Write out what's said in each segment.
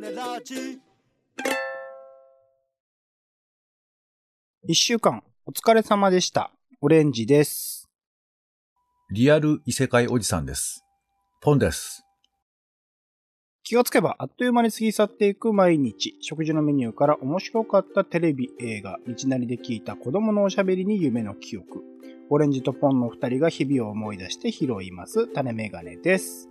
ネラジ一週間、お疲れ様でした。オレンジです。リアル異世界おじさんです。ポンです。気がつけば、あっという間に過ぎ去っていく毎日。食事のメニューから面白かったテレビ、映画、道なりで聞いた子供のおしゃべりに夢の記憶。オレンジとポンの二人が日々を思い出して拾います。種メガネです。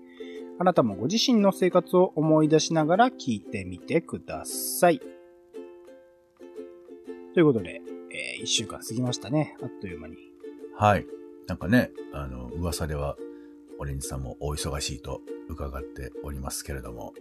あなたもご自身の生活を思い出しながら聞いてみてください。ということで、えー一週間過ぎましたね。あっという間に。はい。なんかね、あの、噂では、オレンジさんもお忙しいと伺っておりますけれども。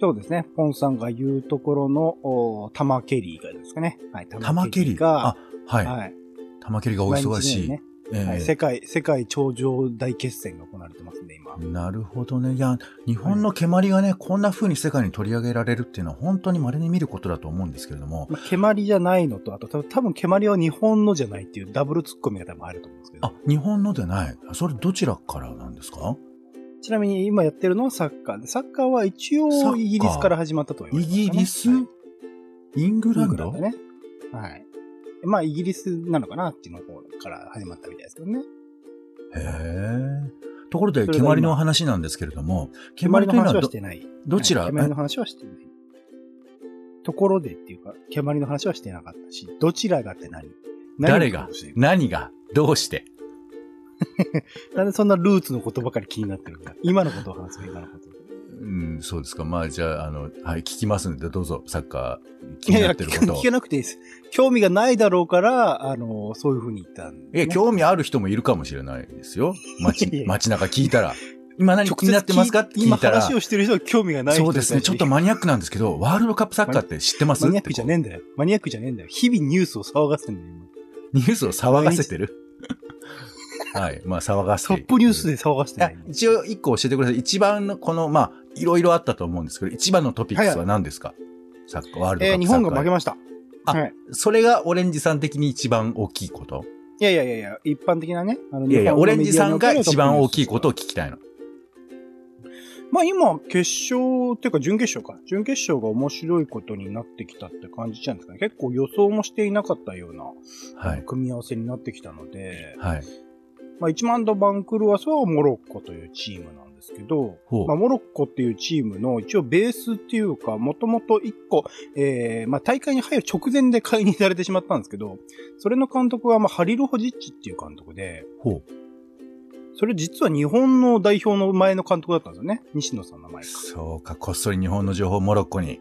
そうですね。ポンさんが言うところの、おタマケリーがですかね。はい。玉蹴りがあ、、はい。はい。玉蹴りがお忙しい。ねええはい、世界、世界頂上大決戦が行われてますね、今。なるほどね。いや、日本の蹴鞠がね、こんな風に世界に取り上げられるっていうのは本当に稀に見ることだと思うんですけれども。まあ、蹴鞠じゃないのと、あと多分多分蹴鞠は日本のじゃないっていうダブルツッコミが多分あると思うんですけど。あ、日本のでない。それどちらからなんですか？ちなみに今やってるのはサッカーで、サッカーは一応イギリスから始まったとは言わイれてます、ね。ギリス、はいイングランド？ね。はい。まあ、イギリスなのかなっていうの方から始まったみたいですけどね。へえ。ところで、それが今蹴鞠の話なんですけれども、蹴蹴鞠の話はしてない。どちら？はい蹴鞠の話はしてない。ところでっていうか、蹴鞠の話はしてなかったし、どちらがって何？誰が？何がどうして？なんでそんなルーツのことばかり気になってるんだ今のことを話す今のこと。うん、そうですか。まあ、じゃあ、あの、はい、聞きますんで、どうぞ、サッカー、気いやいや、になってることを。聞かなくていいです。興味がないだろうから、あの、そういうふうに言ったんで、え、興味ある人もいるかもしれないですよ。いやい街、や街中聞いたら。今何直気になってますか？って聞いたら。今話をしてる人は興味がない人そうですね。ちょっとマニアックなんですけど、ワールドカップサッカーって知ってます？マニアックじゃねええ。んだよ。マニアックじゃねえんだよ。日々ニュースを騒がせてんだよ、今。ニュースを騒がせてる？はい。まあ、騒がせて。トップニュースで騒がせて。一応一個教えてください。一番の、この、まあ、いろいろあったと思うんですけど、一番のトピックスは何ですか、サッカー、ワールドカップ。えー日本が負けました。あはい。それがオレンジさん的に一番大きいこと？いやいやいやいや、一般的なね。あのいやいや、オレンジさんが一番大きいことをを。聞きたいの。まあ今、決勝っていうか準決勝か。準決勝が面白いことになってきたって感じじゃないですかね。結構予想もしていなかったような、はい。組み合わせになってきたので、はい。まあ1万ドバンクルワスはモロッコというチームなんですけど、まあ、モロッコっていうチームの一応ベースっていうか、もともと一個、えー、まあ大会に入る直前で解任されてしまったんですけど、それの監督はまあハリル・ホジッチっていう監督で、ほう。それ実は日本の代表の前の監督だったんですよね。西野さんの前か。そうか、こっそり日本の情報モロッコに。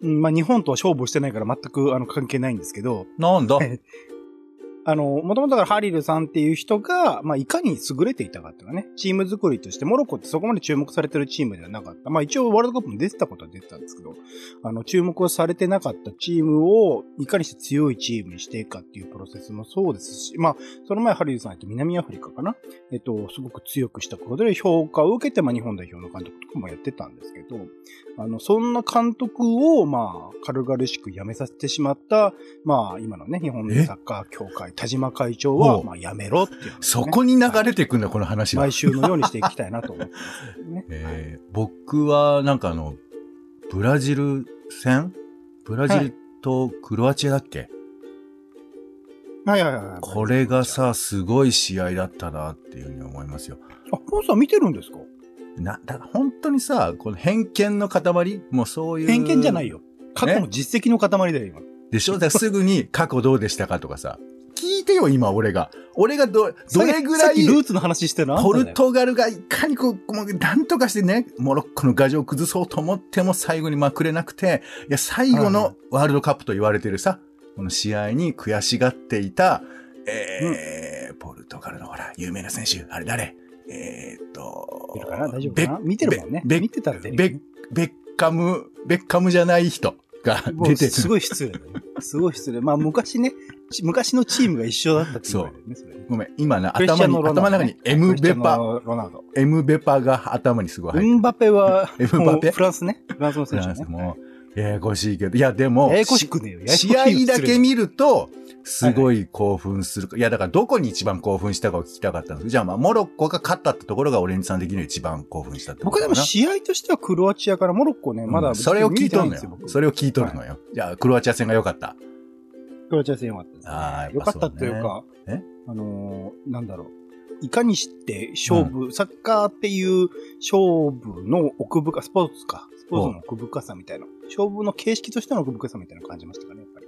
うん、まあ日本とは勝負してないから全くあの関係ないんですけど、なんだ？は いあの、もともとからハリルさんっていう人が、まあいかに優れていたかっていうかね、チーム作りとして、モロッコってそこまで注目されてるチームではなかった。まあ一応ワールドカップも出てたことは出てたんですけど、あの、注目をされてなかったチームをいかにして強いチームにしていくかっていうプロセスもそうですし、まあ、その前ハリルさんって南アフリカかな？えっと、すごく強くしたことで評価を受けて、まあ日本代表の監督とかもやってたんですけど、あの、そんな監督を、まあ、軽々しく辞めさせてしまった、まあ、今のね、日本サッカー協会、田島会長は、まあ、辞めろっていう、ね。そこに流れていくんだ、この話は毎。週のようにしていきたいなと思ってね。えー僕は、なんかあの、ブラジル戦？ブラジルとクロアチアだっけ、はいはいはいはい。これがさ、すごい試合だったなっていうふうに思いますよ。あ、ポンさん見てるんですか？な、だから本当にさ、この偏見の塊もうそういう。偏見じゃないよ。過去の実績の塊だよ、今。でしょ？だすぐに過去どうでしたかとかさ。聞いてよ、今俺が。俺がど、どれぐらいルーツの話してるの？あんたポルトガルがいかにこう、もうなんとかしてね、モロッコの牙城を崩そうと思っても最後にまくれなくて、いや、最後のワールドカップと言われてるさ、この試合に悔しがっていた、えーポルトガルのほら、有名な選手、あれ誰？えーっと、いるかな？大丈夫かな？見てるもんね。ベ見てたら出ねベッカム、ベッカムじゃない人が出てる。すごい失礼だね。すごい失礼。まあ昔ね、ち昔のチームが一緒だったって言われるね、それ。ごめん、今な、クリスチャンノ頭に、頭の中にエムベパ。エムベパが頭にすごい入ってる。エムバペは、エムバペ？フランスね。フランスのフ選手ね。ランスも、ややこしいけど。いや、でも、ややこしくねえよ。試よ合だけ見ると、すごい興奮する。いや、だからどこに一番興奮したかを聞きたかったんですじゃあまあ、モロッコが勝ったってところがオレンジさん的には一番興奮したってこと僕でも試合としてはクロアチアからモロッコね、まだ、うんそれを聞いとるのよ。それを聞いとるのよ。じゃあ、クロアチア戦が良かった。クロアチア戦良かったですね。あーやっ良かったぱそうねっていうか、え？あのーなんだろう。いかにして勝負、サッカーっていう勝負の奥深さ、スポーツか。スポーツの奥深さみたいな。勝負の形式としての奥深さみたいなのを感じましたかね、やっぱり。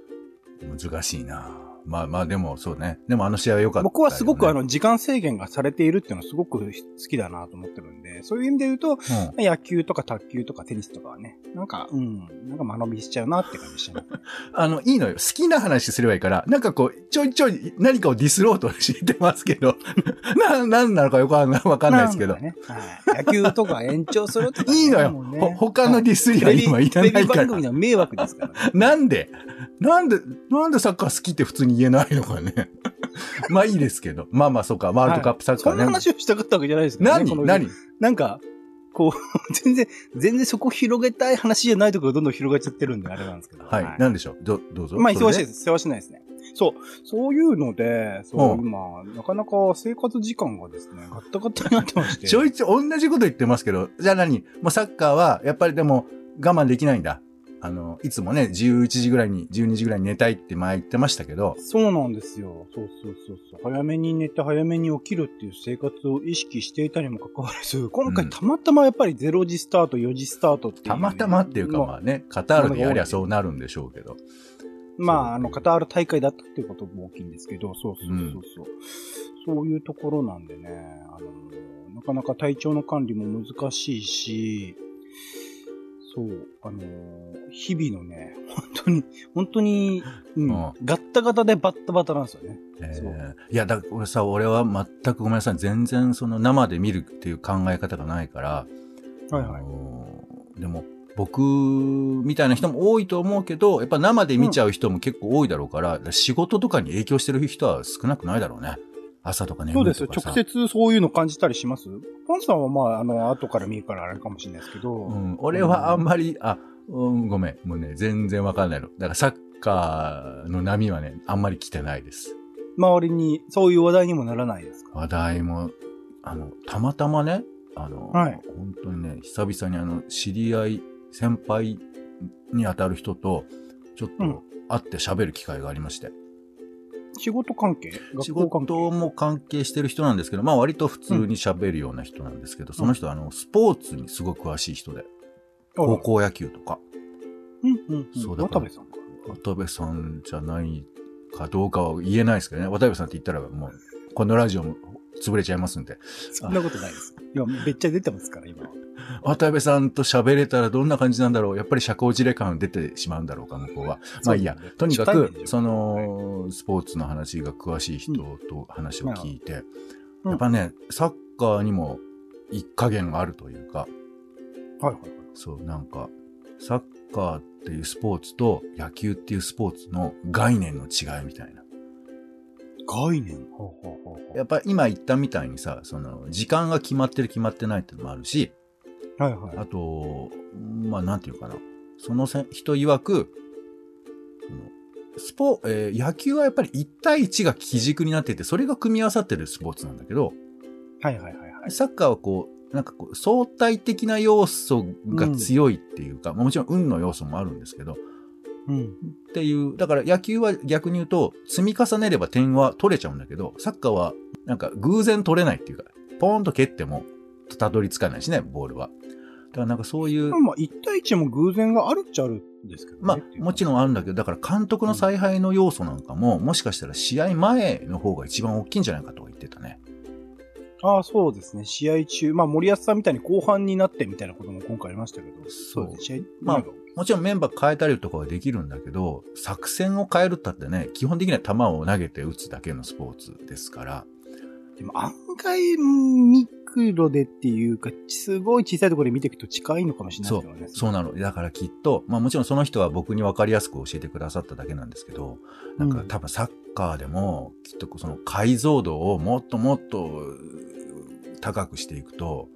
難しいなまあまあ、でもそうね。でもあの試合は良かった、僕はすごくあ、の、時間制限がされているっていうのはすごく好きだなと思ってるんで、そういう意味で言うと、うん野球とか卓球とかテニスとかはね、なんか、うん、なんか間延びしちゃうなって感じでしたね。あの、いいのよ。好きな話すればいいから、なんかこう、ちょいちょい何かをディスろうとしてますけど、な、なんなのかよくわかんないわかんないですけど。ね。はい。野球とか延長するとかね、いいのよ他のディスりは今いらないからテレビ番組の迷惑ですからね。なんで？なんで、なんでサッカー好きって普通に言えないのかね。まあいいですけど。まあまあそうか、ワールドカップサッカーね。そんな話をしたかったわけじゃないですからね。何？何？なんか、こう、全然、全然そこ広げたい話じゃないところがどんどん広がっちゃってるんで、あれなんですけど。はい。なんでしょう？ど、どうぞ。まあ、忙しいで。です。世話しないですね。そう。そういうので、そうう、ん今、なかなか生活時間がですね、ガッタガタになってまして。ちょいちょい同じこと言ってますけど、じゃあ何？もうサッカーは、やっぱりでも我慢できないんだ。あの、いつもね、11時ぐらいに、12時ぐらいに寝たいって前言ってましたけど、そうなんですよ。そうそうそうそう。早めに寝て早めに起きるっていう生活を意識していたにもかかわらず、今回うんたまたまやっぱり0時スタート、4時スタートっていう。たまたまっていうかままあね、カタールでやりゃそうなるんでしょうけど。まあ、あの、カタール大会だったっていうことも大きいんですけど、そうそうそうそう。そういうところなんでね、あの、なかなか体調の管理も難しいし、そう、あの、日々のね、本当に、本当に、うん、うんガッタガタでバッタバタなんですよね。えーいや、だから俺さ、俺は全くごめんなさい。全然その生で見るっていう考え方がないから。はいはいあのーでも、僕みたいな人も多いと思うけど、やっぱ生で見ちゃう人も結構多いだろうから、だから仕事とかに影響してる人は少なくないだろうね。朝とか眠そうです。直接そういうの感じたりします？ポンさんはまあ、あの、後から見るからあれかもしれないですけど。うん、俺はあんまり、あ、うん、ごめん。もうね、全然わかんないの。だからサッカーの波はね、あんまり来てないです。周りに、そういう話題にもならないですか？話題も、あの、たまたまね、あの、はい本当にね、久々にあの、知り合い、先輩に当たる人と、ちょっうんと会って喋る機会がありまして。仕事関係？仕事も関係してる人なんですけど、まあ割と普通に喋るような人なんですけど、その人はあの、スポーツにすごく詳しい人で、高校野球とか、うんうんうん。そうだ渡部さんか。渡部さんじゃないかどうかは言えないですけどね。渡部さんって言ったらもう、このラジオも潰れちゃいますんで。そんなことないです。今、めっちゃ出てますから、今は。渡部さんと喋れたらどんな感じなんだろうやっぱり社交辞令感出てしまうんだろうか、向こうは。まあいいや。とにかく、その、スポーツの話が詳しい人と話を聞いて、うんやっぱね、サッカーにも一加減があるというか、はいはいはい。そう、なんか、サッカーっていうスポーツと野球っていうスポーツの概念の違いみたいな。概念？やっぱり今言ったみたいにさ、その、時間が決まってる決まってないっていうのもあるし、う。はいはい。あと、まあ、なんていうかな。そのせ人曰く、スポ、えー野球はやっぱり1対1が基軸になっていて、それが組み合わさってるスポーツなんだけど、はいはいはいはい。サッカーはこう、なんかこう、相対的な要素が強いっていうか、まあもちろん運の要素もあるんですけど、うん。っていう、だから野球は逆に言うと、積み重ねれば点は取れちゃうんだけど、サッカーはなんか偶然取れないっていうか、ポーンと蹴ってもたどり着かないしね、ボールは。だからなんかそういう、まあ、1対1も偶然があるっちゃあるんですけどね。まあ、もちろんあるんだけど、だから監督の采配の要素なんかも、もしかしたら試合前の方が一番大きいんじゃないかとか言ってたね。ああ、そうですね。試合中、まあ、森保さんみたいに後半になってみたいなことも今回ありましたけど。そうですね。試合、まあもちろんメンバー変えたりとかはできるんだけど、作戦を変えるったってね、基本的には球を投げて打つだけのスポーツですから、でも案外、ミクロでっていうか、すごい小さいところで見ていくと近いのかもしれないそうですよね。、そうなの。だからきっと、まあもちろんその人は僕に分かりやすく教えてくださっただけなんですけど、なんかうん多分サッカーでも、きっとその解像度をもっともっと高くしていくと、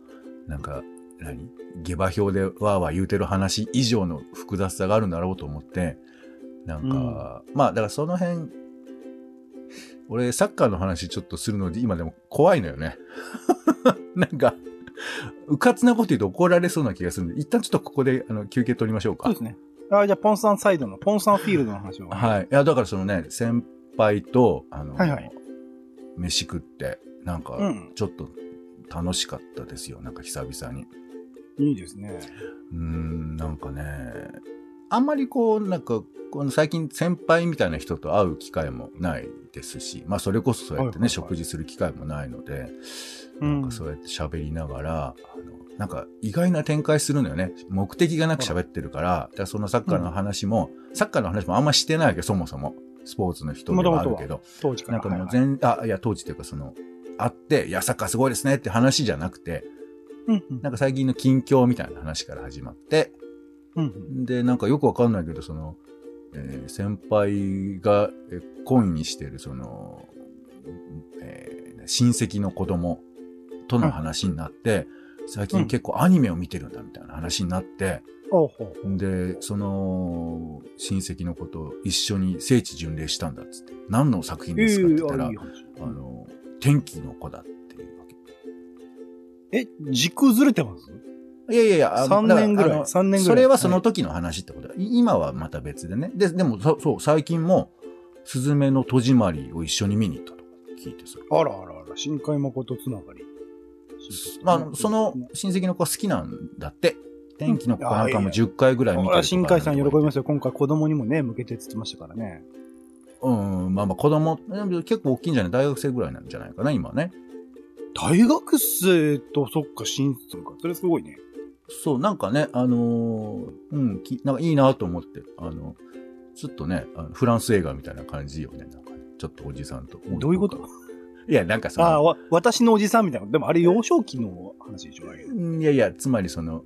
なんか何？下馬評でわーわー言うてる話以上の複雑さがあるんだろうと思って、なんか、まあ、だからその辺、俺、サッカーの話ちょっとするので、今でも怖いのよね。なんか、うかつなこと言うと怒られそうな気がするんで、一旦ちょっとここであの休憩取りましょうかそうで。すね。あじゃあ、ポンさんサイドの、ポンさんフィールドの話を。はい。いや、だからそのね、先輩と、あの、はいはい飯食って、なんかうん、ちょっと楽しかったですよ。なんか久々に。いいですね。うーん、なんかね、あんまりこう、なんか、この最近先輩みたいな人と会う機会もないですし、まあそれこそそうやってね、はいはいはい食事する機会もないので、うんなんかそうやって喋りながら、あの、なんか意外な展開するのよね。目的がなく喋ってるから、だからそのサッカーの話も、サッカーの話もあんましてないわけど、そもそも。スポーツの人ではあるけど。当時から。なんかもうはいはい全、あ、いや、当時っていうかその、会って、いや、サッカーすごいですねって話じゃなくて、うんうんなんか最近の近況みたいな話から始まって、うんうん。で、なんかよくわかんないけど、その、えー先輩がえー懇意にしてる、その、えー親戚の子供との話になって、最近結構アニメを見てるんだみたいな話になって、ほうほうほう。で、その、親戚の子と一緒に聖地巡礼したんだっつって、何の作品えですかって言ったら、えあいい話。あの、天気の子だっていうわけ。え、軸ずれてます？いやいやいや、あの3年ぐらいだからあの3年ぐらいそれはその時の話ってことだ。い今はまた別でね。で、でも、そそう、最近も、スズメの戸締まりを一緒に見に行ったとか聞いてさ。あらあらあら、深海誠つながり。まあその親戚の子は好きなんだって。天気の子なんかもあいや10回ぐらい見たりとか。あ新海さん喜びますよ。今回子供にもね、向けてって言ってましたからね。うん、まあまあ子供、結構大きいんじゃない？大学生ぐらいなんじゃないかな、今ね。大学生と、そっか、新卒か。それすごいね。そう、なんかね、あのーうん、きなんかいいなと思って、あの、ちょっとね、あのフランス映画みたいな感じよね、なんかね。ちょっとおじさんと。どういうこと？いや、なんかその、ああ、わ私のおじさんみたいな。でもあれ幼少期の話でしょ、いやいや、つまりその、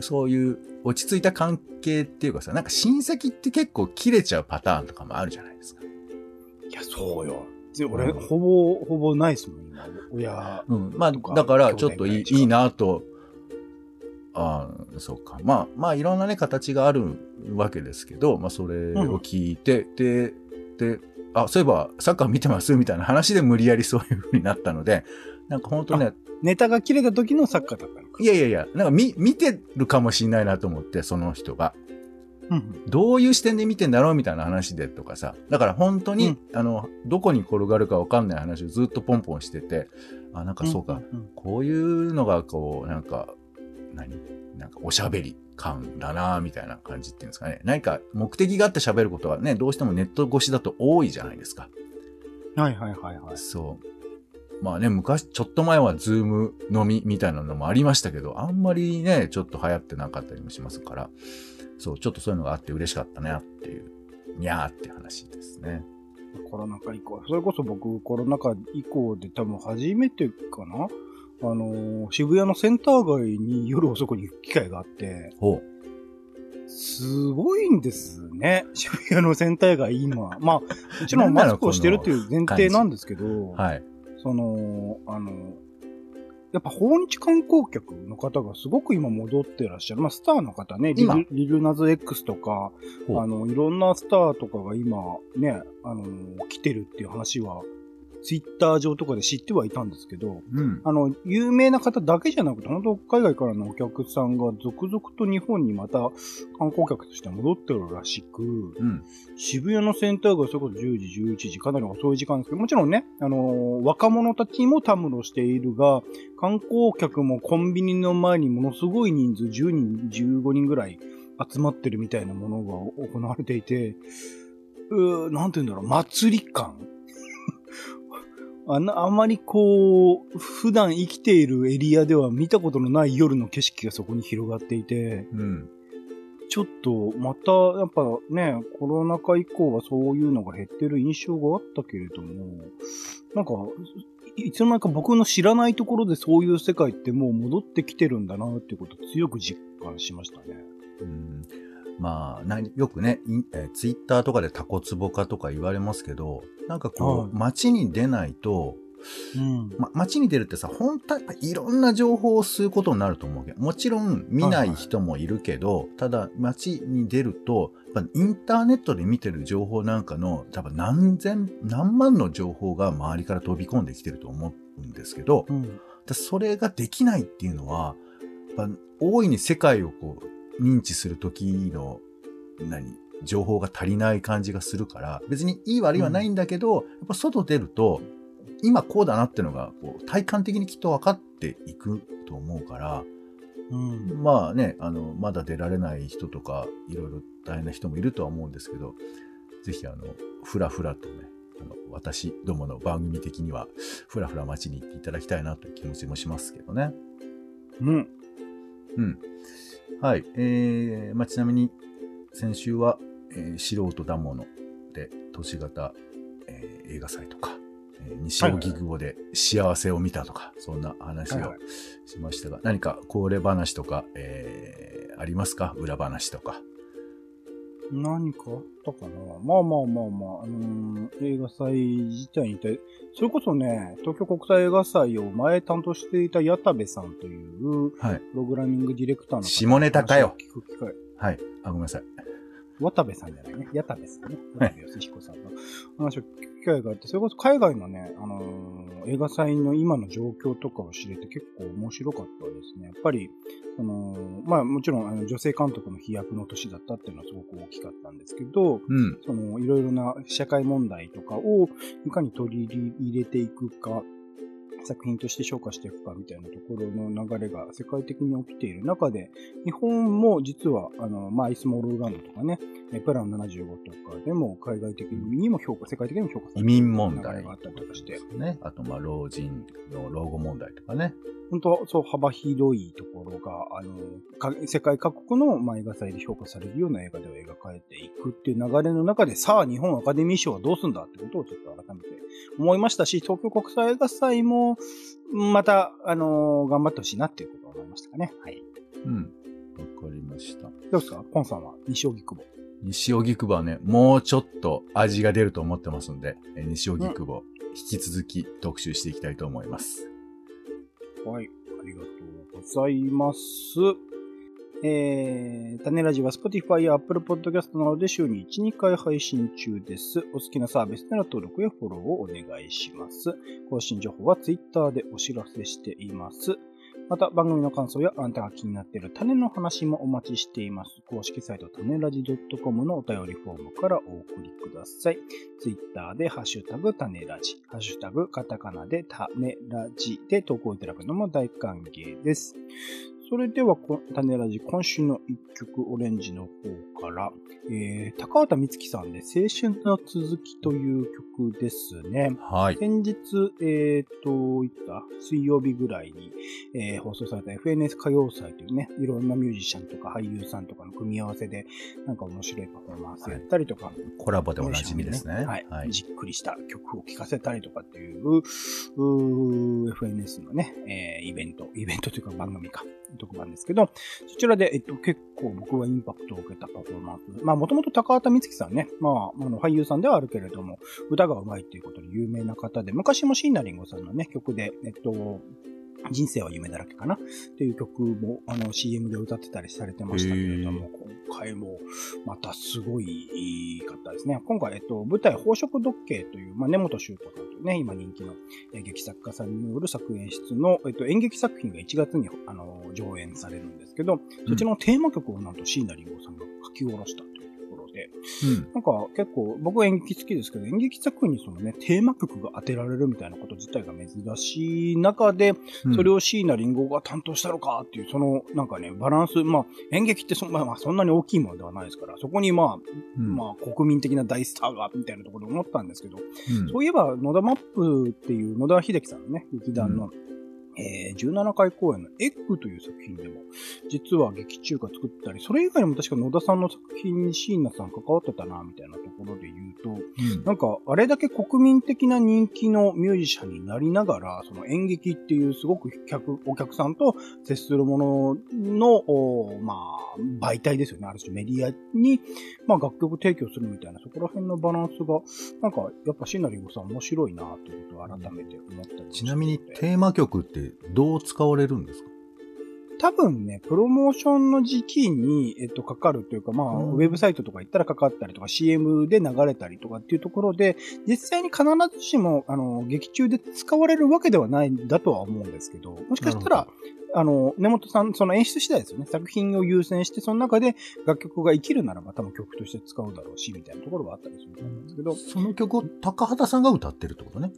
そういう落ち着いた関係っていうかさ、なんか親戚って結構切れちゃうパターンとかもあるじゃないですか。いや、そうよ。で俺、うんほぼ、ほぼないですもん、今。親。うん。まあ、だからちょっといいいいなと、ああ、そうか。まあ、まあ、いろんなね、形があるわけですけど、まあ、それを聞いて、で、で、あ、そういえば、サッカー見てますみたいな話で無理やりそういう風になったので、なんか本当ね、ネタが切れた時のサッカーだったのか。いやいやいや、なんか見、見てるかもしんないなと思って、その人が。うんうん。どういう視点で見てんだろうみたいな話でとかさ。だから本当に、うんあの、どこに転がるかわかんない話をずっとポンポンしてて、あ、なんかそうか、んんこういうのがこう、なんか、何？なんかおしゃべり感だなみたいな感じっていうんですかね。何か目的があって喋ることはね、どうしてもネット越しだと多いじゃないですか。うん。はいはいはいはい。そう。まあね、昔、ちょっと前はズーム飲みみたいなのもありましたけど、あんまりね、ちょっと流行ってなかったりもしますから、そう、ちょっとそういうのがあって嬉しかったねっていう、にゃーって話ですね。コロナ禍以降、それこそ僕、コロナ禍以降で多分初めてかなあのー渋谷のセンター街に夜遅くに行く機会があって、ほすごいんですね。渋谷のセンター街今。まあ、もちろんマスクをしてるっていう前提なんですけど、う。はい。その、あの、やっぱ訪日観光客の方がすごく今戻ってらっしゃる。まあ、スターの方ね、リ今ルリルナズ X とか、あの、いろんなスターとかが今、ね、あの、来てるっていう話は、ツイッター上とかで知ってはいたんですけど、うん。あの、有名な方だけじゃなくて、本当海外からのお客さんが続々と日本にまた観光客として戻ってるらしく、うん。渋谷のセンター街それこそ10時、11時、かなり遅い時間ですけど、もちろんね、あのー若者たちもたむろしているが、観光客もコンビニの前にものすごい人数、10人、15人ぐらい集まってるみたいなものが行われていて、うーなんて言うんだろう、祭り感あなあまりこう、普段生きているエリアでは見たことのない夜の景色がそこに広がっていて、うん。ちょっと、また、やっぱね、コロナ禍以降はそういうのが減ってる印象があったけれども、なんか、いいつの間にか僕の知らないところでそういう世界ってもう戻ってきてるんだなっていうことを強く実感しましたね。うんまあ、なよくね、えーツイッターとかでタコツボ化とか言われますけど、なんかこう、はい街に出ないと、うん。ま、街に出るってさ、本当いろんな情報を吸うことになると思うけど、もちろん見ない人もいるけど、ただ街に出ると、インターネットで見てる情報なんかの、多分何千、何万の情報が周りから飛び込んできてると思うんですけど、うん。でそれができないっていうのは、大いに世界をこう認知する時の、何、情報が足りない感じがするから、別にいい悪いはないんだけど、やっぱ外出ると、今こうだなってのが、こう、体感的にきっと分かっていくと思うから、うん。まあね、あの、まだ出られない人とか、いろいろ大変な人もいるとは思うんですけど、ぜひあの、ふらふらとね、あの、私どもの番組的には、ふらふら街に行っていただきたいなという気持ちもしますけどね。うん。うん。はい。えー、まあ、ちなみに、先週は、えー素人だもので、都市型、えー映画祭とか、えー西荻窪で幸せを見たとか、そんな話をしましたが、何か恒例話とか、えーありますか？裏話とか。何かあったかな？まあまあまあまあ、あのー映画祭自体にて、それこそね、東京国際映画祭を前担当していた矢田部さんという、はい。プログラミングディレクターの方下ネタかよ話を聞く機会。はい。あ、ごめんなさい。渡部さんじゃないね。矢田部さんね。渡部義彦さんの話を聞く機会があって、それこそ海外のね、あのー映画祭の今の状況とかを知れて結構面白かったですね。やっぱり、その、まあもちろんあの女性監督の飛躍の年だったっていうのはすごく大きかったんですけど、うん。その、いろいろな社会問題とかをいかに取り入れていくか、作品として消化していくかみたいなところの流れが世界的に起きている中で、日本も実は、あの、まあ、アイスモールランドとかね、えプラン75とかでも海外的にも評価、世界的にも評価され移ている民問題があったりとかして、ね。あと、まあ、老人の老後問題とかね。本当そう、幅広いところが、あの、か世界各国の、まあ、映画祭で評価されるような映画では描かれていくっていう流れの中で、さあ、日本アカデミー賞はどうすんだってことをちょっと改めて思いましたし、東京国際映画祭も、また、あの頑張ってほしいなっていうことを思いましたかね。はい。うん。わかりました。どうですか？ポンさんは？西荻窪。西荻窪はね、もうちょっと味が出ると思ってますんで、えー西荻窪、引き続き特集していきたいと思います。はい。ありがとうございます。えー、種ラジは Spotify や Apple Podcast などで週に1、2回配信中です。お好きなサービスなら登録やフォローをお願いします。更新情報は Twitter でお知らせしています。また、番組の感想やあなたが気になっている種の話もお待ちしています。公式サイト種ラジ .com のお便りフォームからお送りください。Twitter でハッシュタグ種ラジ、ハッシュタグカタカナで種ラジで投稿いただくのも大歓迎です。それでは、こ種ラジ、今週の一曲、オレンジの方から、えー、高畑充希さんで、青春の続きという曲ですね。はい。先日、えっ、と、いった水曜日ぐらいに、えー放送された FNS 歌謡祭というね、いろんなミュージシャンとか俳優さんとかの組み合わせで、なんか面白いパフォーマンスやったりとか、コラボでおなじみですね。はい、じっくりした曲を聴かせたりとかっていう、うー FNS のね、えーイベント、イベントというか番組か、特番ですけど、そちらで、えっと、結構僕はインパクトを受けたパフォーマンス。まあ、もともと高畑充希さんね、まあ、あの、俳優さんではあるけれども、歌が上手いっていうことで有名な方で、昔も椎名林檎さんのね、曲で、えっと、人生は夢だらけかな。っていう曲も、あの、CM で歌ってたりされてましたけれども、今回も、またすごいいい方ですね。今回、えっと、舞台、宝飾時計という、まあ、根本修子さんというね、今人気のえー劇作家さんによる作演出の、えっと、演劇作品が1月に、あの、上演されるんですけど、そちらのテーマ曲をなんと椎名林檎さんが書き下ろしたで、うん。なんか結構、僕演劇好きですけど、演劇作品にそのね、テーマ曲が当てられるみたいなこと自体が珍しい中で、うん。それを椎名林檎が担当したのかっていう、その、なんかね、バランス、まあ、演劇ってそ,、まあ、まあそんなに大きいものではないですから、そこにまあ、うん。まあ、国民的な大スターが、みたいなところで思ったんですけど、うん。そういえば、野田マップっていう野田秀樹さんのね、劇団の、えー、17回公演のエッグという作品でも、実は劇中歌作ったり、それ以外にも確か野田さんの作品に椎名さん関わってたな、みたいなところで言うと、うんなんか、あれだけ国民的な人気のミュージシャンになりながら、その演劇っていうすごく客、お客さんと接するものの、おまあ、媒体ですよね。ある種メディアに、まあ楽曲提供するみたいな、そこら辺のバランスが、なんか、やっぱシナリオさん面白いな、ということを改めて思ったりもちなみにテーマ曲ってどう使われるんですか？多分ね、プロモーションの時期に、えっと、かかるというか、まあ、うん。ウェブサイトとか行ったらかかったりとか、CM で流れたりとかっていうところで、実際に必ずしも、あの、劇中で使われるわけではないんだとは思うんですけど、もしかしたなら、あの、根本さん、その演出次第ですよね。作品を優先して、その中で楽曲が生きるならば多分曲として使うだろうし、みたいなところはあったりすると思うんですけど、その曲を高畑さんが歌ってるってことね。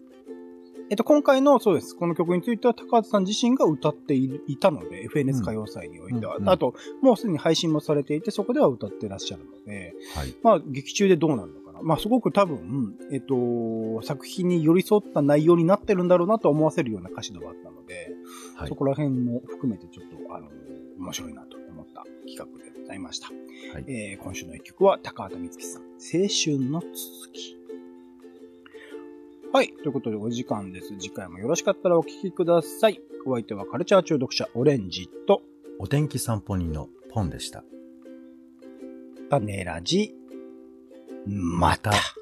えっと、今回の、そうです。この曲については、高畑さん自身が歌っていたので、FNS 歌謡祭においては。あと、もうすでに配信もされていて、そこでは歌ってらっしゃるので、はい。まあ、劇中でどうなるのかな。まあ、すごく多分、えっと、作品に寄り添った内容になってるんだろうなと思わせるような歌詞ではあったので、はいそ。こら辺も含めてちょっと、あの、面白いなと思った企画でございました。はいえー今週の一曲は高畑充希さん、青春の続き。はい。ということでお時間です。次回もよろしかったらお聞きください。お相手はカルチャー中毒者オレンジとお天気散歩人のポンでした。種ラジ。また。また